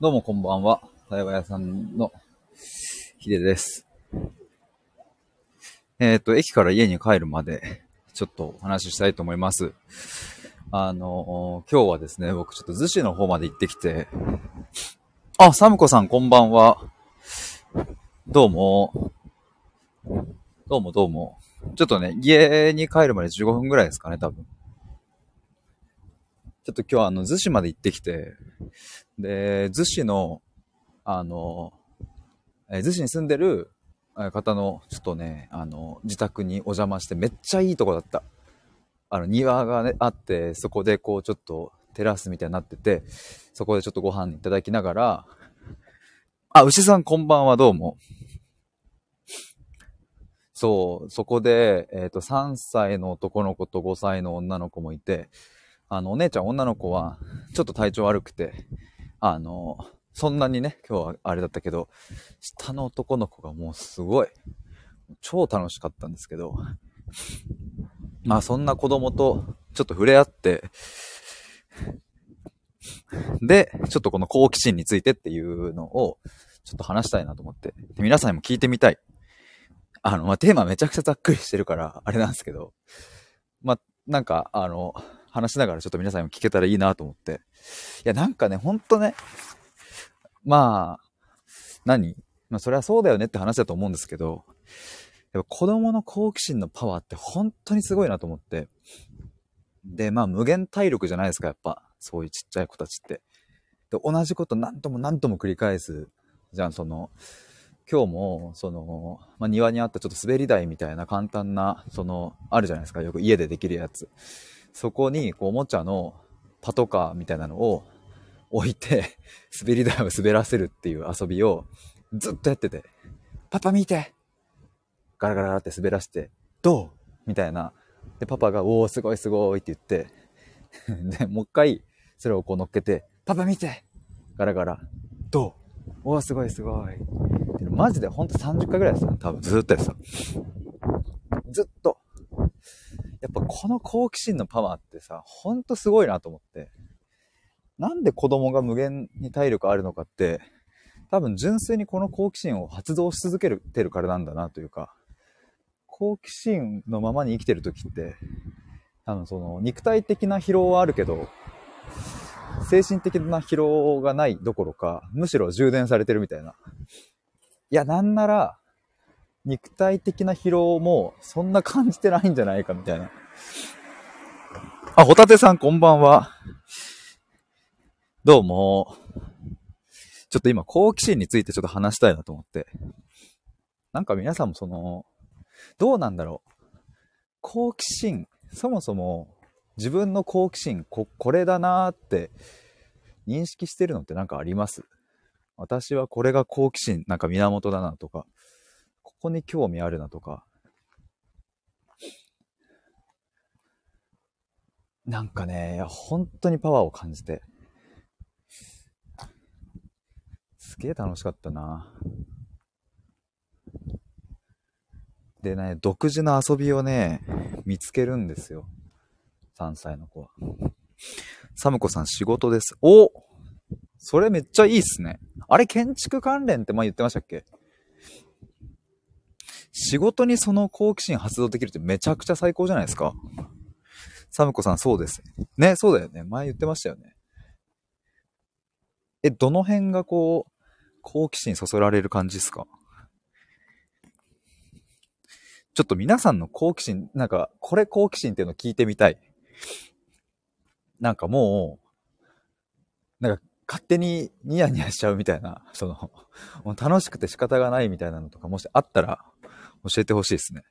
どうもこんばんは。対話屋さんのヒデです。えっ、と、駅から家に帰るまで、ちょっとお話ししたいと思います。あの、今日はですね、僕ちょっと逗子の方まで行ってきて、あ、サムコさんこんばんは。どうも。どうもどうも。ちょっとね、家に帰るまで15分ぐらいですかね、多分。ちょっと今日はあの、逗子まで行ってきて、で、逗子の、あの、えー逗子に住んでる方の、ちょっとね、あの、自宅にお邪魔して、めっちゃいいとこだった。あの、庭がね、あって、そこでこう、ちょっと、テラスみたいになってて、そこでちょっとご飯いただきながら、あ、牛さんこんばんは、どうも。そう、そこで、えっ、と、3歳の男の子と5歳の女の子もいて、あの、お姉ちゃん女の子は、ちょっと体調悪くて、あの、そんなにね、今日はあれだったけど、下の男の子がもうすごい、超楽しかったんですけど、まあそんな子供とちょっと触れ合って、で、ちょっとこの好奇心についてっていうのを、ちょっと話したいなと思って、で皆さんにも聞いてみたい。あの、まあテーマめちゃくちゃざっくりしてるから、あれなんですけど、まあなんか、あの、話しながらちょっと皆さんも聞けたらいいなと思って。いや、なんかね、ほんとね、まあ、何？まあ、それはそうだよねって話だと思うんですけど、やっぱ子供の好奇心のパワーって本当にすごいなと思って。で、まあ、無限体力じゃないですか、やっぱ。そういうちっちゃい子たちって。で、同じこと何とも何とも繰り返す。じゃん、その、今日も、その、まあ、庭にあったちょっと滑り台みたいな簡単な、その、あるじゃないですか、よく家でできるやつ。そこに、こう、おもちゃのパトカーみたいなのを置いて、滑り台を滑らせるっていう遊びをずっとやってて、パパ見てガラガラガラって滑らして、どう?みたいな。で、パパが、おー、すごいすごいって言って、で、もう一回、それをこう乗っけて、パパ見てガラガラ、どうおー、すごいすごい。ってマジでほんと30回ぐらいですよ。多分ずっとやってた。ずっと。やっぱこの好奇心のパワーってさ、ほんとすごいなと思って。なんで子供が無限に体力あるのかって、多分純粋にこの好奇心を発動し続けてるからなんだなというか、好奇心のままに生きてる時って、多分その肉体的な疲労はあるけど、精神的な疲労がないどころか、むしろ充電されてるみたいな。いや、なんなら、肉体的な疲労もそんな感じてないんじゃないかみたいな。あ、ホタテさんこんばんは。どうも。ちょっと今好奇心についてちょっと話したいなと思って。なんか皆さんもその、どうなんだろう。好奇心、そもそも自分の好奇心、こ、これだなーって認識してるのってなんかあります？私はこれが好奇心、なんか源だなとか、ここに興味あるなとか。なんかね、いや本当にパワーを感じて。すげえ楽しかったな。でね、独自の遊びをね、見つけるんですよ。3歳の子は。サムコさん仕事です。おそれめっちゃいいっすね。あれ建築関連って前言ってましたっけ？仕事にその好奇心発動できるってめちゃくちゃ最高じゃないですか。サムコさんそうです。ね、そうだよね。前言ってましたよね。え、どの辺がこう、好奇心そそられる感じですか？ちょっと皆さんの好奇心、なんか、これ好奇心っていうの聞いてみたい。なんかもう、なんか勝手にニヤニヤしちゃうみたいな、その、もう楽しくて仕方がないみたいなのとか、もしあったら教えてほしいですね。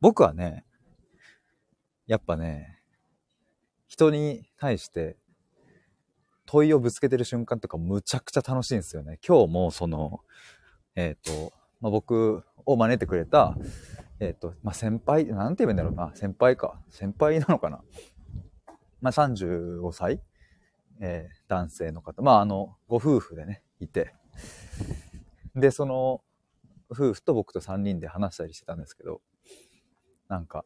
僕はね、やっぱね、人に対して問いをぶつけてる瞬間とかむちゃくちゃ楽しいんですよね。今日もその、えっ、と、まあ、僕を招いてくれた、えっ、と、まあ、先輩、なんて言うんだろうな、先輩か。先輩なのかな。まあ、35歳、えー男性の方。まあ、あの、ご夫婦でね、いて。で、その、夫婦と僕と3人で話したりしてたんですけど、なんか、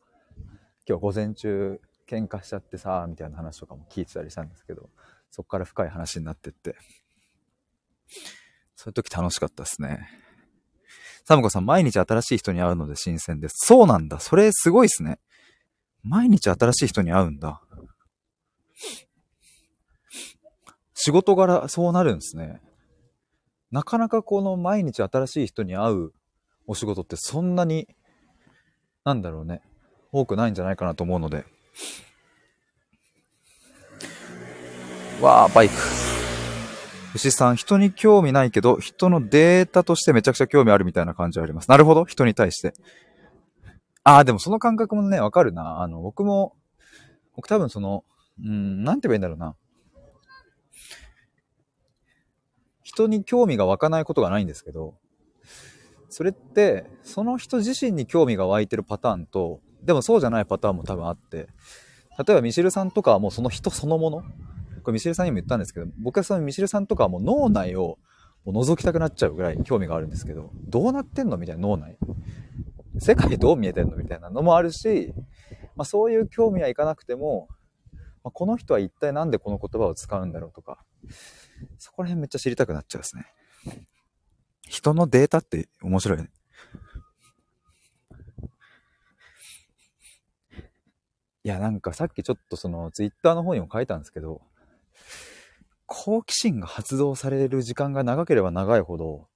今日午前中、喧嘩しちゃってさ、みたいな話とかも聞いてたりしたんですけど、そっから深い話になってって。そういう時楽しかったですね。サムコさん、毎日新しい人に会うので新鮮です。そうなんだ。それすごいっすね。毎日新しい人に会うんだ。仕事柄そうなるんですね。なかなかこの毎日新しい人に会うお仕事ってそんなに、なんだろうね、多くないんじゃないかなと思うので。わあ、バイク。牛さん、人に興味ないけど、人のデータとしてめちゃくちゃ興味あるみたいな感じはあります。なるほど人に対して。ああ、でもその感覚もね、わかるな。あの、僕も、僕多分その、うん、なんて言えばいいんだろうな。人に興味が湧かないことがないんですけど、それって、その人自身に興味が湧いてるパターンと、でもそうじゃないパターンも多分あって、例えばミシルさんとかはもうその人そのもの、これミシルさんにも言ったんですけど、僕はそのミシルさんとかはもう脳内をもう覗きたくなっちゃうぐらい興味があるんですけど、どうなってんのみたいな脳内。世界どう見えてんのみたいなのもあるし、まあ、そういう興味はいかなくても、まあ、この人は一体何でこの言葉を使うんだろうとか、そこら辺めっちゃ知りたくなっちゃうですね。人のデータって面白いね。いや、なんかさっきちょっとそのツイッターの方にも書いたんですけど、好奇心が発動される時間が長ければ長いほど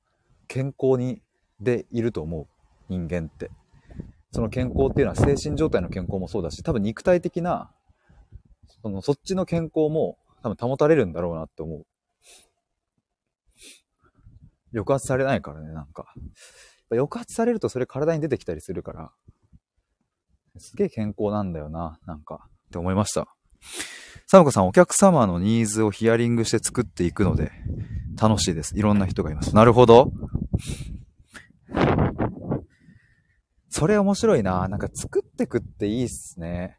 健康にでいると思う。人間って。その健康っていうのは精神状態の健康もそうだし、多分肉体的な、そのそっちの健康も多分保たれるんだろうなって思う。抑圧されないからね、なんか。抑圧されるとそれ体に出てきたりするから、すげえ健康なんだよな、なんか、って思いました。サムコさん、お客様のニーズをヒアリングして作っていくので、楽しいです。いろんな人がいます。なるほど。それ面白いな。なんか作ってくっていいっすね。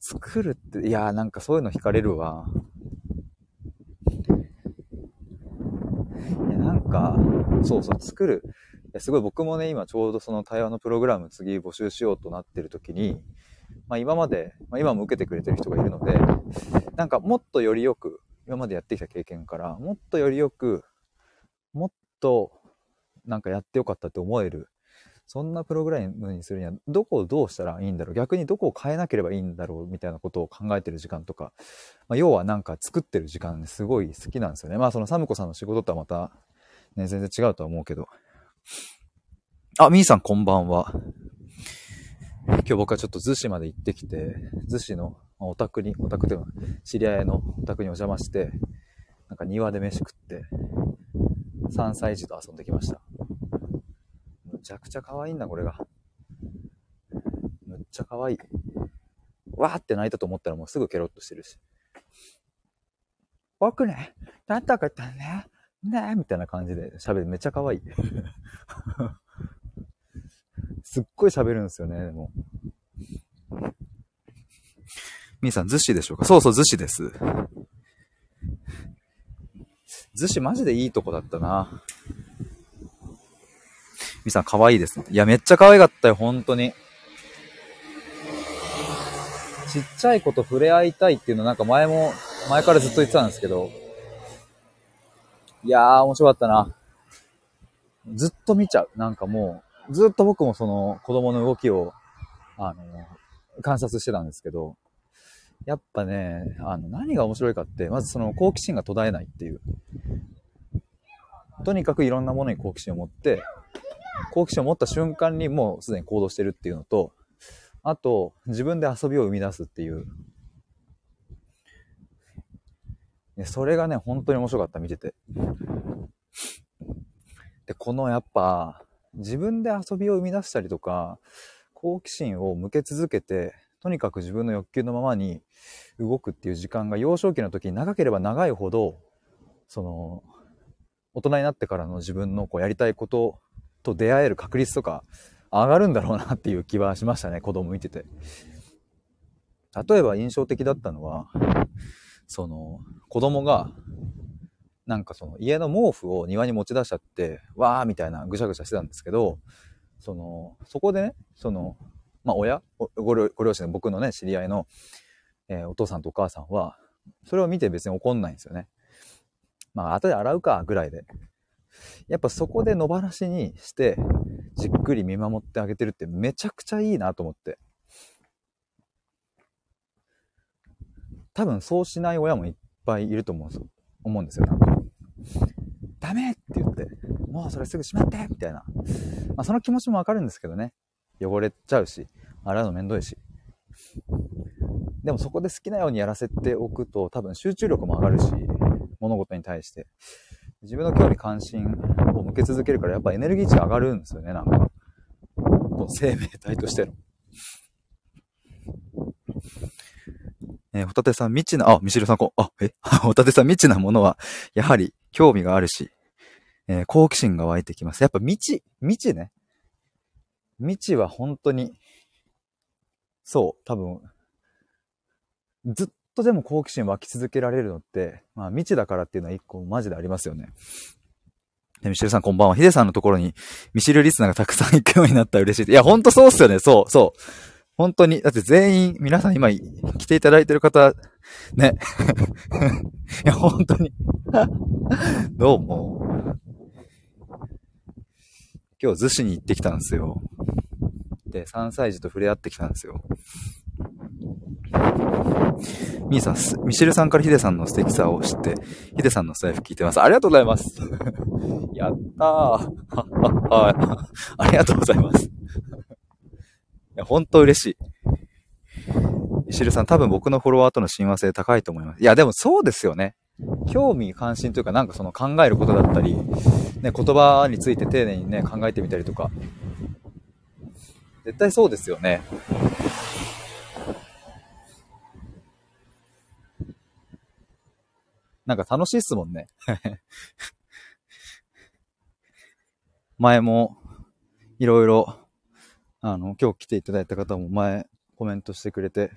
作るって、いやーなんかそういうの惹かれるわ。いや、なんか、そうそう、作る。いや、すごい僕もね、今ちょうどその対話のプログラム次募集しようとなってる時に、まあ今まで、まあ今も受けてくれてる人がいるので、なんかもっとよりよく、今までやってきた経験から、もっとよりよく、もっとなんかやってよかったって思えるそんなプログラムにするには、どこをどうしたらいいんだろう？逆にどこを変えなければいいんだろうみたいなことを考えてる時間とか、まあ、要はなんか作ってる時間すごい好きなんですよね。まあそのサムコさんの仕事とはまた、ね、全然違うとは思うけど。あ、みーさんこんばんは。今日僕はちょっと逗子まで行ってきて、逗子のお宅に、お宅では知り合いのお宅にお邪魔して、なんか庭で飯食って、3歳児と遊んできました。ちゃくちゃ可愛いんだ、これが。むっちゃ可愛い。わーって泣いたと思ったらもうすぐケロッとしてるし。僕ね、なんとか言ったね。ねみたいな感じで喋る。めっちゃ可愛い。すっごい喋るんですよね、でも。みーさん、逗子でしょうか？そうそう、逗子です。逗子マジでいいとこだったな。みさん可愛いですね。いや、めっちゃ可愛かったよ、本当に。ちっちゃい子と触れ合いたいっていうのなんか前も、前からずっと言ってたんですけど、いやー、面白かったな。ずっと見ちゃう。なんかもう、ずっと僕もその子供の動きを、あの、観察してたんですけど、やっぱね、あの、何が面白いかって、まずその好奇心が途絶えないっていう。とにかくいろんなものに好奇心を持って、好奇心を持った瞬間にもうすでに行動してるっていうのと、あと、自分で遊びを生み出すっていう。それがね、本当に面白かった、見てて。で、このやっぱ、自分で遊びを生み出したりとか、好奇心を向け続けて、とにかく自分の欲求のままに動くっていう時間が幼少期の時に長ければ長いほど、その、大人になってからの自分のこうやりたいことと出会える確率とか上がるんだろうなっていう気はしましたね、子供見てて。例えば印象的だったのは、その、子供が、なんかその家の毛布を庭に持ち出しちゃって、わーみたいなぐしゃぐしゃしてたんですけど、その、そこでね、その、まあ親ごご両親の、僕のね、知り合いの、えー、お父さんとお母さんは、それを見て別に怒んないんですよね。まあ、後で洗うか、ぐらいで。やっぱそこで野放しにして、じっくり見守ってあげてるってめちゃくちゃいいなと思って。多分そうしない親もいっぱいいると思うんですよ。思うんですよ。なんかダメって言って、もうそれすぐ閉まってみたいな。まあその気持ちもわかるんですけどね。汚れちゃうし、洗うのめんどいし。でもそこで好きなようにやらせておくと多分集中力も上がるし、物事に対して。自分の興味関心を向け続けるからやっぱエネルギー値上がるんですよね、なんか。生命体としての。えー、ホタテさん未知な、あ、ミシルさんこ、あ、え？ホタテさん未知なものは、やはり興味があるし、えー、好奇心が湧いてきます。やっぱ未知、未知ね。未知は本当に、そう、多分、ずっとでも好奇心湧き続けられるのって、まあ未知だからっていうのは一個マジでありますよね。で、ミシルさんこんばんは。ヒデさんのところにミシルリスナーがたくさん行くようになったら嬉しい。いや、ほんとそうっすよね。そう、そう。本当に。だって全員、皆さん今来ていただいてる方、ね。いや、本当に どうも。今日逗子に行ってきたんですよ。で、3歳児と触れ合ってきたんですよ。みーさん、ミシェルさんからヒデさんの素敵さを知って、ヒデさんのスタイフ聞いてます。ありがとうございます。やったー。はい。ありがとうございます。いや、ほんと嬉しい。ミシェルさん、多分僕のフォロワーとの親和性高いと思います。いや、でもそうですよね。興味関心というか、なんかその考えることだったり、ね、言葉について丁寧にね、考えてみたりとか。絶対そうですよね。なんか楽しいっすもんね。前も、いろいろ、あの、今日来ていただいた方も前コメントしてくれて、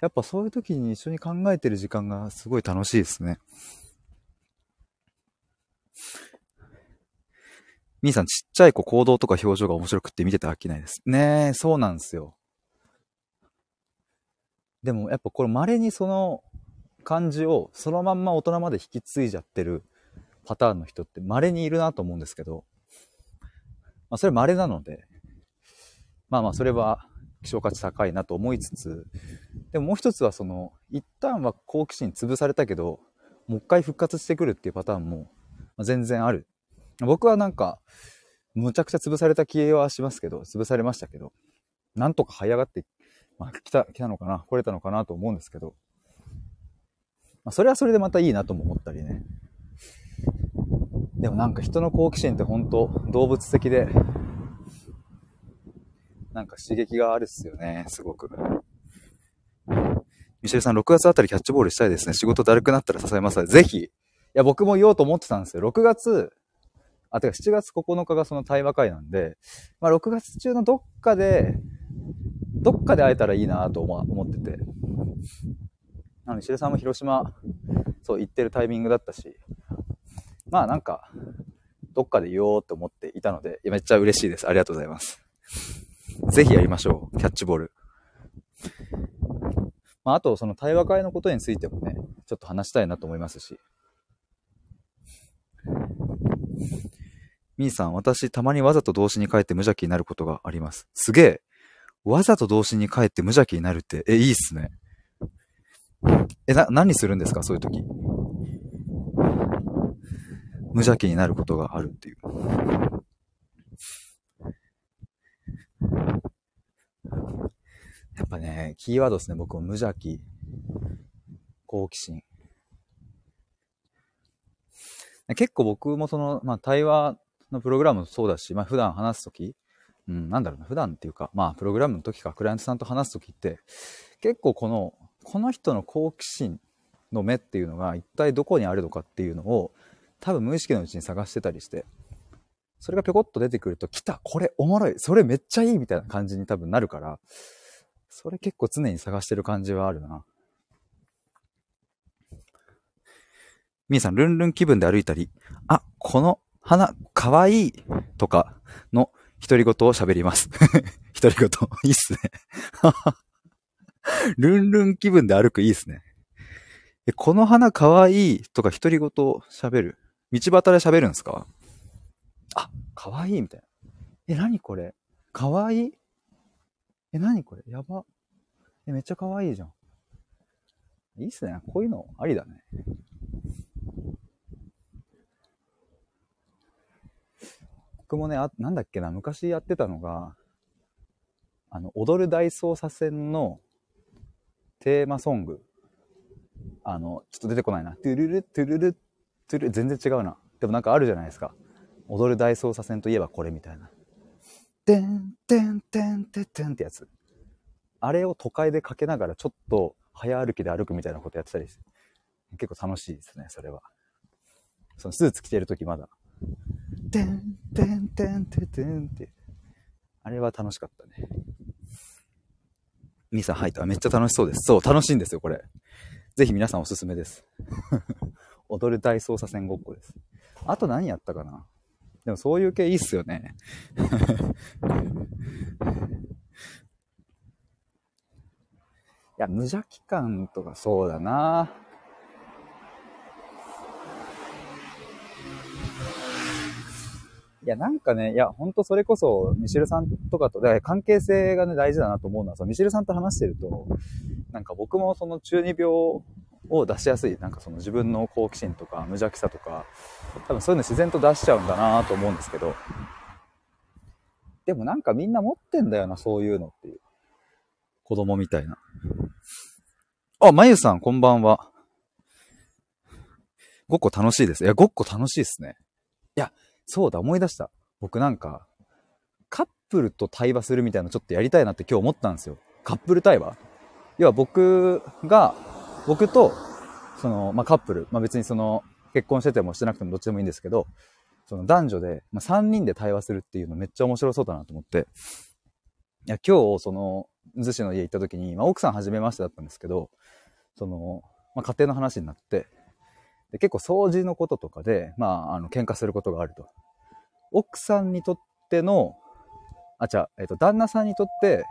やっぱそういう時に一緒に考えてる時間がすごい楽しいですね。みーさん、ちっちゃい子行動とか表情が面白くって見てて飽きないです。ねえ、そうなんですよ。でもやっぱこれ稀にその感じをそのまんま大人まで引き継いじゃってるパターンの人って稀にいるなと思うんですけど、まあそれ稀なので、まあまあそれは希少価値高いなと思いつつ、でももう一つはその、一旦は好奇心潰されたけど、もう一回復活してくるっていうパターンも全然ある。僕はなんか、むちゃくちゃ潰された気はしますけど、潰されましたけど、なんとか這い上がって、まあ、来た、来たのかな、来れたのかなと思うんですけど、まあ、それはそれでまたいいなとも思ったりね。でもなんか人の好奇心って本当動物的で、なんか刺激があるっすよね、すごく。ミシェルさん、6月あたりキャッチボールしたいですね。仕事だるくなったら支えます。ぜひ。いや、僕も言おうと思ってたんですよ。6月、あ、てか7月9日がその対話会なんで、まあ6月中のどっかで、どっかで会えたらいいなと思ってて。なので、白さんも広島、そう、行ってるタイミングだったし、まあなんか、どっかで言おうって思っていたので、めっちゃ嬉しいです。ありがとうございます。ぜひやりましょう。キャッチボール。まあ、あと、その対話会のことについてもね、ちょっと話したいなと思いますし。みーさん、私、たまにわざと動詞に変えて無邪気になることがあります。すげえ。わざと動詞に変えて無邪気になるって、え、いいっすね。え、な、何するんですか？そういう時。無邪気になることがあるっていう。やっぱね、キーワードですね。僕も無邪気、好奇心。結構僕もその、まあ対話のプログラムもそうだし、まあ普段話すとき、うん、なんだろうな、普段っていうか、まあプログラムの時か、クライアントさんと話すときって、結構このこの人の好奇心の目っていうのが一体どこにあるのかっていうのを多分無意識のうちに探してたりしてそれがぴょこっと出てくると来たこれおもろいそれめっちゃいいみたいな感じに多分なるからそれ結構常に探してる感じはあるなみーさんルンルン気分で歩いたりあこの花かわいいとかの独り言を喋ります独り言。いいっすね。ルンルン気分で歩くいいっすね。え、この花かわいいとか独り言喋る？道端で喋るんですか？あ、かわいいみたいな。え、なにこれ？かわい？いえ、なにこれ？やば。え、めっちゃかわいいじゃん。いいっすね。こういうのありだね。僕もね、あ、なんだっけな、昔やってたのが、あの、踊る大捜査線のテーマソング。あの、ちょっと出てこないな。トゥルル、トゥルル、トゥル全然違うな。でもなんかあるじゃないですか。踊る大捜査線といえばこれみたいな。てんてんてんてんてんってやつ。あれを都会でかけながらちょっと早歩きで歩くみたいなことやってたりして、結構楽しいですね、それは。そのスーツ着てるときまだ。てんてんてんてんてんって。あれは楽しかったね。ミさん入った。めっちゃ楽しそうです。そう、楽しいんですよ、これ。ぜひ皆さんおすすめです。踊る大捜査線ごっこです。あと何やったかな？でもそういう系いいっすよね。いや、無邪気感とかそうだな。いや、なんかね、いや、ほんとそれこそ、ミシルさんとかと、だか関係性がね、大事だなと思うのは、そのミシルさんと話してると、なんか僕もその中二病を出しやすい、なんかその自分の好奇心とか無邪気さとか、多分そういうの自然と出しちゃうんだなと思うんですけど、でもなんかみんな持ってんだよな、そういうのっていう。子供みたいな。あ、まゆさん、こんばんは。ごっこ楽しいです。いや、ごっこ楽しいですね。そうだ、思い出した。僕なんか、カップルと対話するみたいなのちょっとやりたいなって今日思ったんですよ。カップル対話？要は僕が、僕と、その、まあ、カップル、まあ、別にその、結婚しててもしてなくてもどっちでもいいんですけど、その男女で、まあ、3人で対話するっていうのめっちゃ面白そうだなと思って、いや、今日、その、逗子の家行った時に、まあ、奥さん初めましてだったんですけど、その、まあ、家庭の話になって、で結構掃除のこととかで、まあ、あの、喧嘩することがあると。奥さんにとっての、あ、じゃ、えっ、と、旦那さんにとって、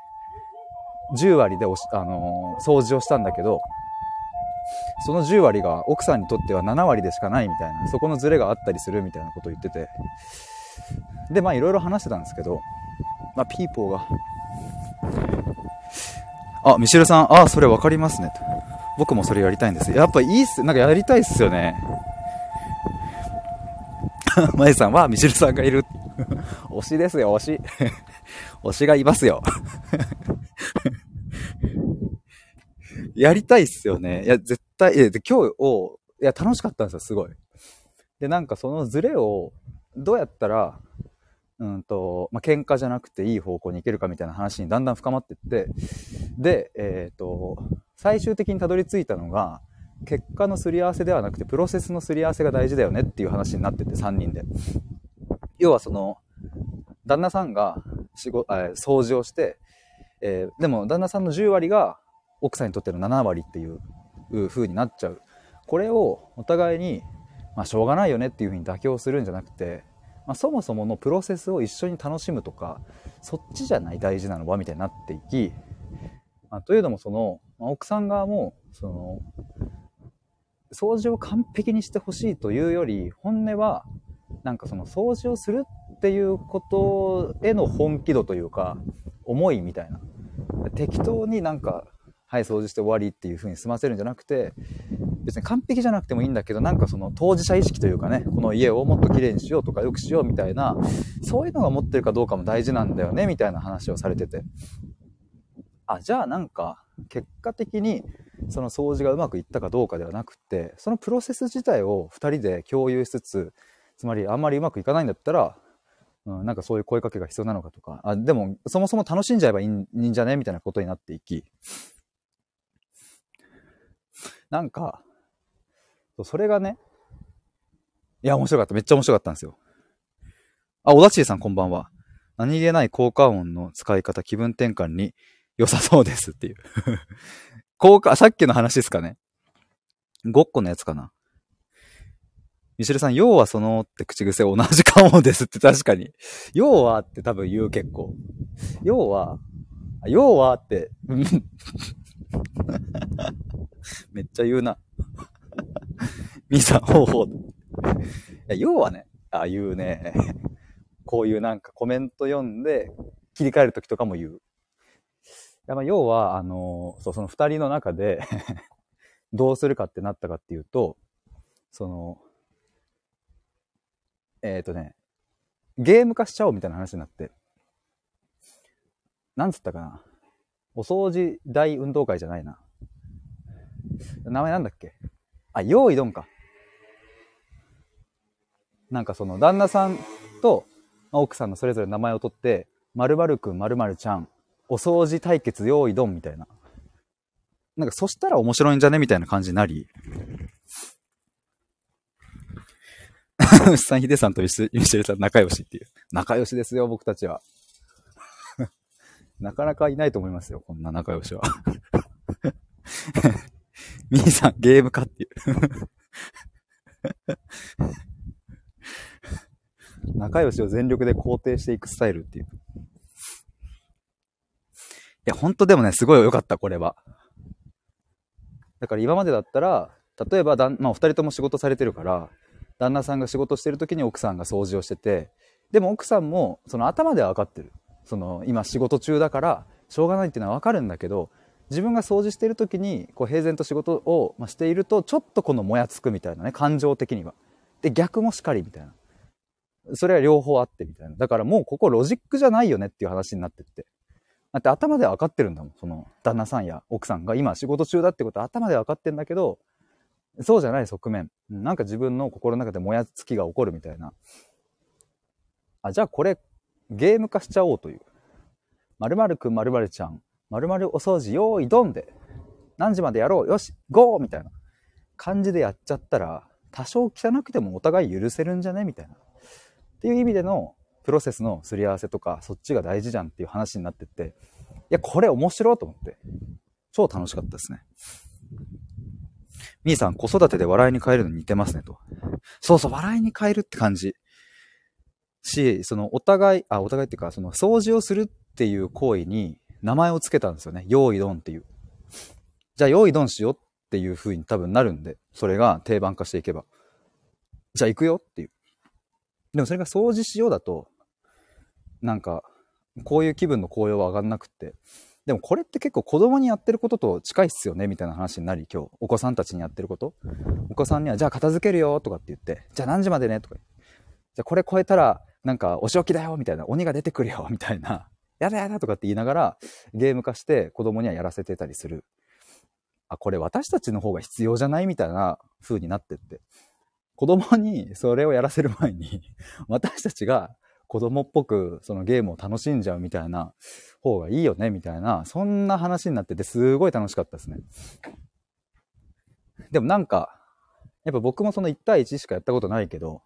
10割でおし、あのー、掃除をしたんだけど、その10割が奥さんにとっては7割でしかないみたいな、そこのズレがあったりするみたいなことを言ってて、で、まあいろいろ話してたんですけど、まあピーポーが、あ、ミシェルさん、あ、それわかりますね。と僕もそれやりたいんです。やっぱいいっす、なんかやりたいっすよね。まゆさんはミシェルさんがいる。推しですよ、推し。推しがいますよ。やりたいっすよね。いや、絶対、いや、今日を、いや、楽しかったんですよ、すごい。で、なんかそのズレを、どうやったら、うんと、まあ、喧嘩じゃなくていい方向に行けるかみたいな話にだんだん深まってって、で、えっ、ー、と、最終的にたどり着いたのが、結果のすり合わせではなくて、プロセスのすり合わせが大事だよねっていう話になってて、3人で。要はその、旦那さんが仕事、掃除をして、えー、でも旦那さんの10割が奥さんにとっての7割っていう風になっちゃう。これをお互いに、まあ、しょうがないよねっていう風に妥協するんじゃなくて、まあ、そもそものプロセスを一緒に楽しむとか、そっちじゃない大事なのはみたいになっていき、まあ、というのもその、奥さん側も、その、掃除を完璧にしてほしいというより、本音は、なんかその掃除をするっていうことへの本気度というか、思いみたいな。適当になんかはい、掃除して終わりっていう風に済ませるんじゃなくて、別に完璧じゃなくてもいいんだけど、なんかその当事者意識というかね、この家をもっと綺麗にしようとか良くしようみたいな、そういうのが持ってるかどうかも大事なんだよね、みたいな話をされてて。あ、じゃあなんか、結果的にその掃除がうまくいったかどうかではなくて、そのプロセス自体を2人で共有しつつ、つまりあんまりうまくいかないんだったら、うん、なんかそういう声かけが必要なのかとか、あ、でもそもそも楽しんじゃえばいいんじゃねみたいなことになっていき、なんか、それがね、いや、面白かった。めっちゃ面白かったんですよ。あ、小田地さんこんばんは。何気ない効果音の使い方、気分転換に良さそうですっていう 効果、さっきの話ですかね。ごっこのやつかな。ミシェルさん、要はそのって口癖同じかもですって確かに。要はって多分言う結構。要は、要はって、めっちゃ言うな。ミさん、ほうほう。要はね、ああいうね、こういうなんかコメント読んで切り替えるときとかも言う。やまあ、要は、あの、そう、その二人の中で どうするかってなったかっていうと、その、えっ、ー、とね、ゲーム化しちゃおうみたいな話になって、なんつったかな。お掃除大運動会じゃないな。名前なんだっけ？あ、用意ドンか。なんかその旦那さんと奥さんのそれぞれ名前を取って、〇〇くん、〇〇ちゃん、お掃除対決用意ドンみたいな。なんかそしたら面白いんじゃねみたいな感じになり。牛さん、ヒデさんとミシェルさん仲良しっていう。仲良しですよ、僕たちは。なかなかいないと思いますよ、こんな仲良しは。ミーさん、ゲームかっていう仲良しを全力で肯定していくスタイルっていう。いや、ほんとでもね、すごい良かった、これは。だから今までだったら、例えばだん、まあ、お二人とも仕事されてるから、旦那さんが仕事してる時に奥さんが掃除をしてて、でも奥さんも、その頭では分かってる。その、今仕事中だから、しょうがないっていうのは分かるんだけど、自分が掃除してる時に、こう、平然と仕事をしていると、ちょっとこのもやつくみたいなね、感情的には。で、逆もしかりみたいな。それは両方あってみたいな。だからもうここロジックじゃないよねっていう話になってって。だって頭では分かってるんだもん。その旦那さんや奥さんが今仕事中だってことは頭で分かってんだけど、そうじゃない側面。なんか自分の心の中でもやつきが起こるみたいな。あ、じゃあこれゲーム化しちゃおうという。〇〇くん〇〇ちゃん、〇〇お掃除用意ドンで、何時までやろうよし、ゴーみたいな感じでやっちゃったら、多少汚くてもお互い許せるんじゃねみたいな。っていう意味でのプロセスのすり合わせとか、そっちが大事じゃんっていう話になってって、いや、これ面白いと思って、超楽しかったですね。みーさん、子育てで笑いに変えるのに似てますねと。そうそう、笑いに変えるって感じ。し、そのお互い、あ、お互いっていうか、その掃除をするっていう行為に名前を付けたんですよね。用意ドンっていう。じゃあ用意ドンしようっていう風に多分なるんで、それが定番化していけば。じゃあ行くよっていう。でもそれが掃除しようだと、なんか、こういう気分の高揚は上がんなくって。でもこれって結構子供にやってることと近いっすよねみたいな話になり、今日、お子さんたちにやってること。お子さんには、じゃあ片付けるよとかって言って、じゃあ何時までねとか。じゃあこれ超えたら、なんかお仕置きだよみたいな、鬼が出てくるよ みたいな、やだやだとかって言いながら、ゲーム化して子供にはやらせてたりする。あ、これ私たちの方が必要じゃない？みたいな風になってって。子供にそれをやらせる前に、私たちが子供っぽくそのゲームを楽しんじゃうみたいな方がいいよね、みたいな、そんな話になっててすごい楽しかったですね。でもなんか、やっぱ僕もその1対1しかやったことないけど、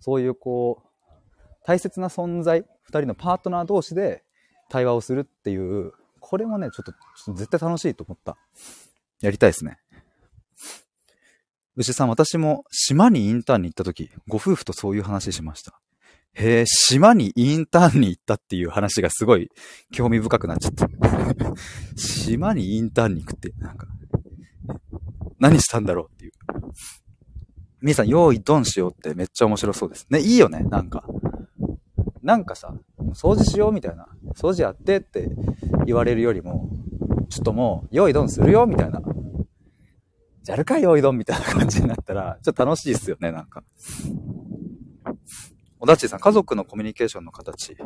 そういうこう、大切な存在、2人のパートナー同士で対話をするっていう、これもね、ちょっと絶対楽しいと思った。やりたいですね。牛さん、私も島にインターンに行った時、ご夫婦とそういう話しました。へえ、島にインターンに行ったっていう話がすごい興味深くなっちゃった。島にインターンに行くって、なんか、何したんだろうっていう。みーさん、用意ドンしようってめっちゃ面白そうです。ね、いいよね、なんか。なんかさ、掃除しようみたいな。掃除やってって言われるよりも、ちょっともう、用意ドンするよみたいな。じゃるかいおいどんみたいな感じになったら、ちょっと楽しいっすよね、なんか。おだちさん、家族のコミュニケーションの形、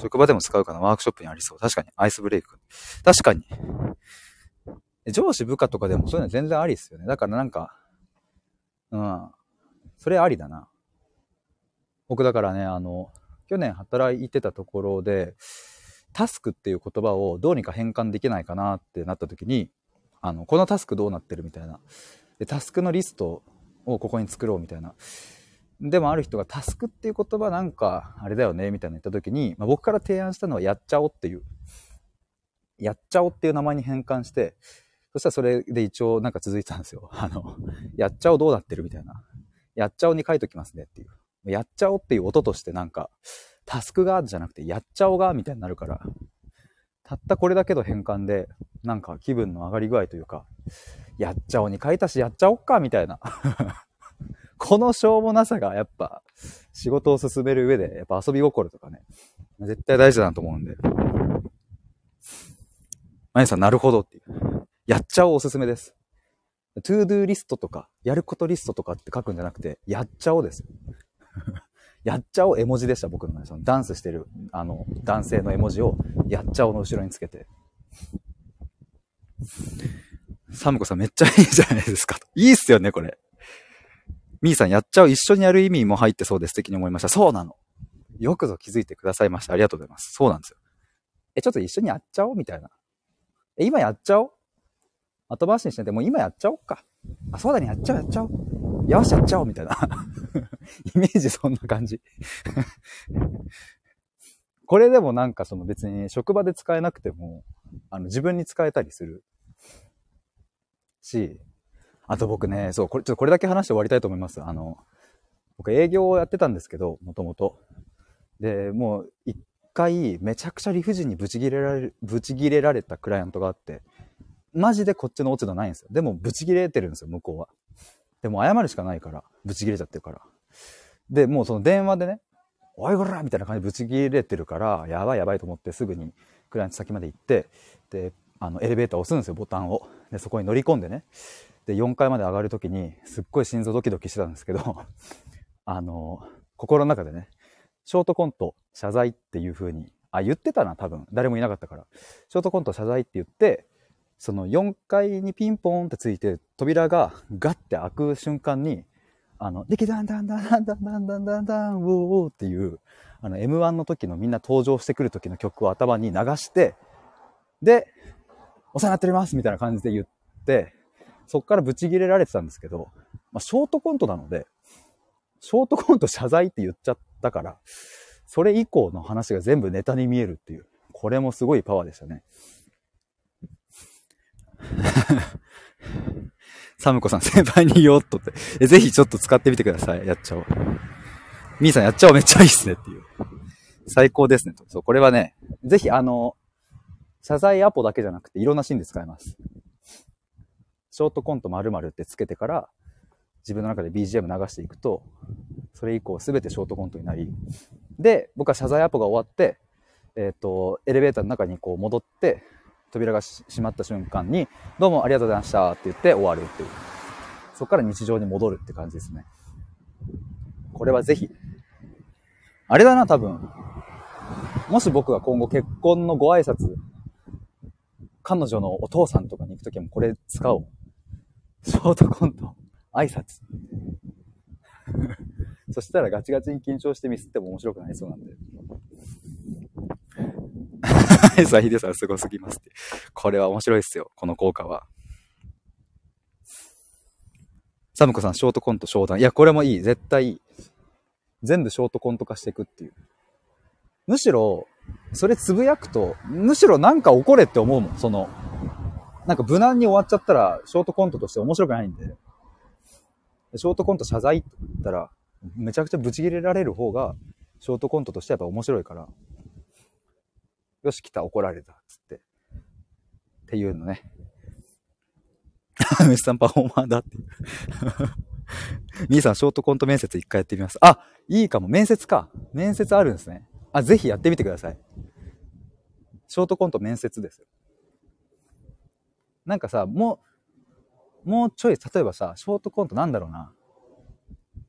職場でも使うかな、ワークショップにありそう。確かに、アイスブレイク。確かに。上司部下とかでもそういうのは全然ありっすよね。だからなんか、うん。それありだな。僕だからね、あの、去年働いてたところで、タスクっていう言葉をどうにか変換できないかなってなった時に、あの、このタスクどうなってるみたいな。で、タスクのリストをここに作ろうみたいな。でもある人がタスクっていう言葉なんかあれだよねみたいな言った時に、まあ、僕から提案したのはやっちゃおうっていう。やっちゃおうっていう名前に変換して、そしたらそれで一応なんか続いてたんですよ。あの、やっちゃおうどうなってるみたいな。やっちゃおに書いときますねっていう。やっちゃおっていう音としてなんか、タスクがじゃなくてやっちゃおがみたいになるから、たったこれだけの変換で、なんか気分の上がり具合というか、やっちゃおに書いたしやっちゃおっかみたいな。このしょうもなさがやっぱ仕事を進める上で、やっぱ遊び心とかね、絶対大事だなと思うんで。まゆさん、なるほどっていう。やっちゃおうおすすめです。 To Do リストとか、やることリストとかって書くんじゃなくて、やっちゃおうです。やっちゃおう絵文字でした、僕のね。そのダンスしてる、あの、男性の絵文字を、やっちゃおうの後ろにつけて。サムコさんめっちゃいいじゃないですか。いいっすよね、これ。ミーさん、やっちゃう、一緒にやる意味も入ってそうで素敵に思いました。そうなの。よくぞ気づいてくださいました。ありがとうございます。そうなんですよ。え、ちょっと一緒にやっちゃおう？みたいな。え、今やっちゃおう？後回しにしないで、もう今やっちゃおうか。あ、そうだね、やっちゃおう、やっちゃおう。よし、やっちゃおう、みたいな。イメージそんな感じ。これでもなんかその別に職場で使えなくても、あの自分に使えたりするし、あと僕ね、そう、これ、ちょっとこれだけ話して終わりたいと思います。あの、僕営業をやってたんですけど、もともと。で、もう一回めちゃくちゃ理不尽にブチギレられる、ブチギレられたクライアントがあって、マジでこっちの落ち度ないんですよ。でもブチギレてるんですよ、向こうは。でも謝るしかないから、ブチギレちゃってるから。で、もうその電話でね、おいこらみたいな感じでブチギレてるから、やばいやばいと思ってすぐにクライアント先まで行って、で、あの、エレベーター押すんですよ、ボタンを。で、そこに乗り込んでね。で、4階まで上がるときに、すっごい心臓ドキドキしてたんですけど、あの、心の中でね、ショートコント謝罪っていう風に、あ、言ってたな、多分。誰もいなかったから。ショートコント謝罪って言って、その4階にピンポーンってついて、扉がガッて開く瞬間に、あの、できだんだんだんだんだんだんだんだんだん、ウォーウォーっていう、あの、M1 の時のみんな登場してくる時の曲を頭に流して、で、お世話になっておりますみたいな感じで言って、そっからブチギレられてたんですけど、まあ、ショートコントなので、ショートコント謝罪って言っちゃったから、それ以降の話が全部ネタに見えるっていう、これもすごいパワーでしたね。サムコさん、先輩に言おうっとって。え、ぜひちょっと使ってみてください。やっちゃおう。ミーさんやっちゃおうめっちゃいいっすねっていう。最高ですね。そう、これはね、ぜひあの、謝罪アポだけじゃなくていろんなシーンで使えます。ショートコント〇〇ってつけてから、自分の中で BGM 流していくと、それ以降すべてショートコントになり、で、僕は謝罪アポが終わって、えっ、ー、と、エレベーターの中にこう戻って、扉が閉まった瞬間に、どうもありがとうございましたって言って終わるっていう。そこから日常に戻るって感じですね。これはぜひ。あれだな、多分。もし僕が今後結婚のご挨拶、彼女のお父さんとかに行くときもこれ使おう。ショートコント、挨拶。そしたらガチガチに緊張してミスっても面白くなりそうなんで。はい、さ、ヒデさんすごすぎますって。これは面白いっすよ、この効果は。サムコさん、ショートコント、商談。いや、これもいい。絶対いい。全部ショートコント化していくっていう。むしろ、それつぶやくと、むしろなんか怒れって思うもん。その、なんか無難に終わっちゃったら、ショートコントとして面白くないんで。ショートコント謝罪って言ったら、めちゃくちゃブチ切れられる方が、ショートコントとしてやっぱ面白いから。よし、来た、怒られた、つって。っていうのね。メスさんパフォーマーだって。兄さん、ショートコント面接一回やってみます。あ、いいかも。面接か。面接あるんですね。あ、ぜひやってみてください。ショートコント面接です。なんかさ、もう、もうちょい、例えばさ、ショートコントなんだろうな。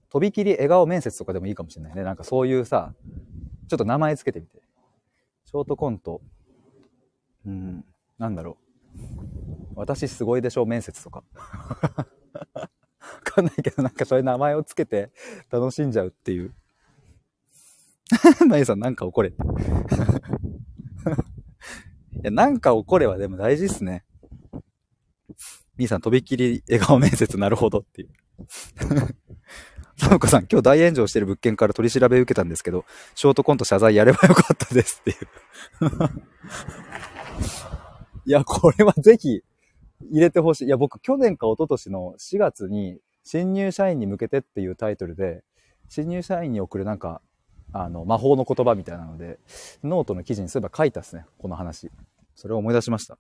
とびきり笑顔面接とかでもいいかもしれないね。なんかそういうさ、ちょっと名前つけてみて。ショートコント、うん、なんだろう。私すごいでしょ面接とか。わかんないけど、なんかそういう名前をつけて楽しんじゃうっていう。まゆさん、なんか怒れ。いや、なんか怒れはでも大事っすね。みーさん、とびっきり笑顔面接なるほどっていう。サムコさん、今日大炎上してる物件から取り調べ受けたんですけど、ショートコント謝罪やればよかったですっていう。いや、これはぜひ入れてほしい。いや、僕去年か一昨年の4月に新入社員に向けてっていうタイトルで、新入社員に送るなんか、あの、魔法の言葉みたいなので、ノートの記事にそういえば書いたっすね、この話。それを思い出しました。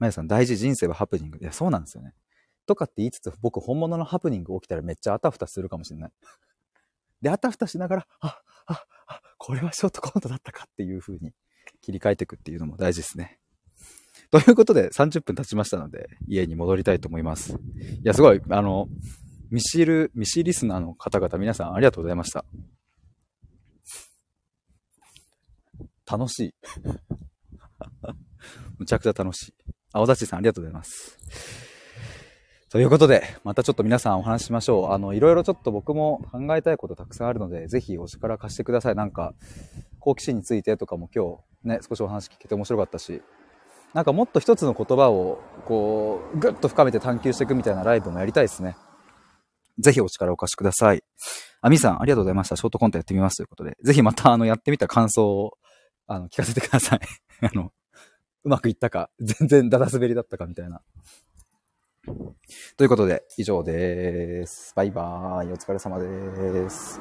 まやさん、大事人生はハプニング。いや、そうなんですよね。とかって言いつつ、僕本物のハプニング起きたらめっちゃあたふたするかもしれない。で、あたふたしながら、あ、あ、あ、これはショートコントだったかっていう風に切り替えていくっていうのも大事ですね。ということで、30分経ちましたので、家に戻りたいと思います。いや、すごい、あの、ミシル、ミシリスナーの方々、皆さんありがとうございました。楽しい。むちゃくちゃ楽しい。あ、小田さんありがとうございます。ということで、またちょっと皆さんお話ししましょう。あの、いろいろちょっと僕も考えたいことたくさんあるので、ぜひお力貸してください。なんか、好奇心についてとかも今日ね、少しお話聞けて面白かったし、なんかもっと一つの言葉を、こう、ぐっと深めて探求していくみたいなライブもやりたいですね。ぜひお力をお貸しください。あみさん、ありがとうございました。ショートコントやってみますということで、ぜひまたあの、やってみた感想を、あの、聞かせてください。あの、うまくいったか、全然ダダ滑りだったかみたいな。ということで、以上です。バイバーイ。お疲れ様です。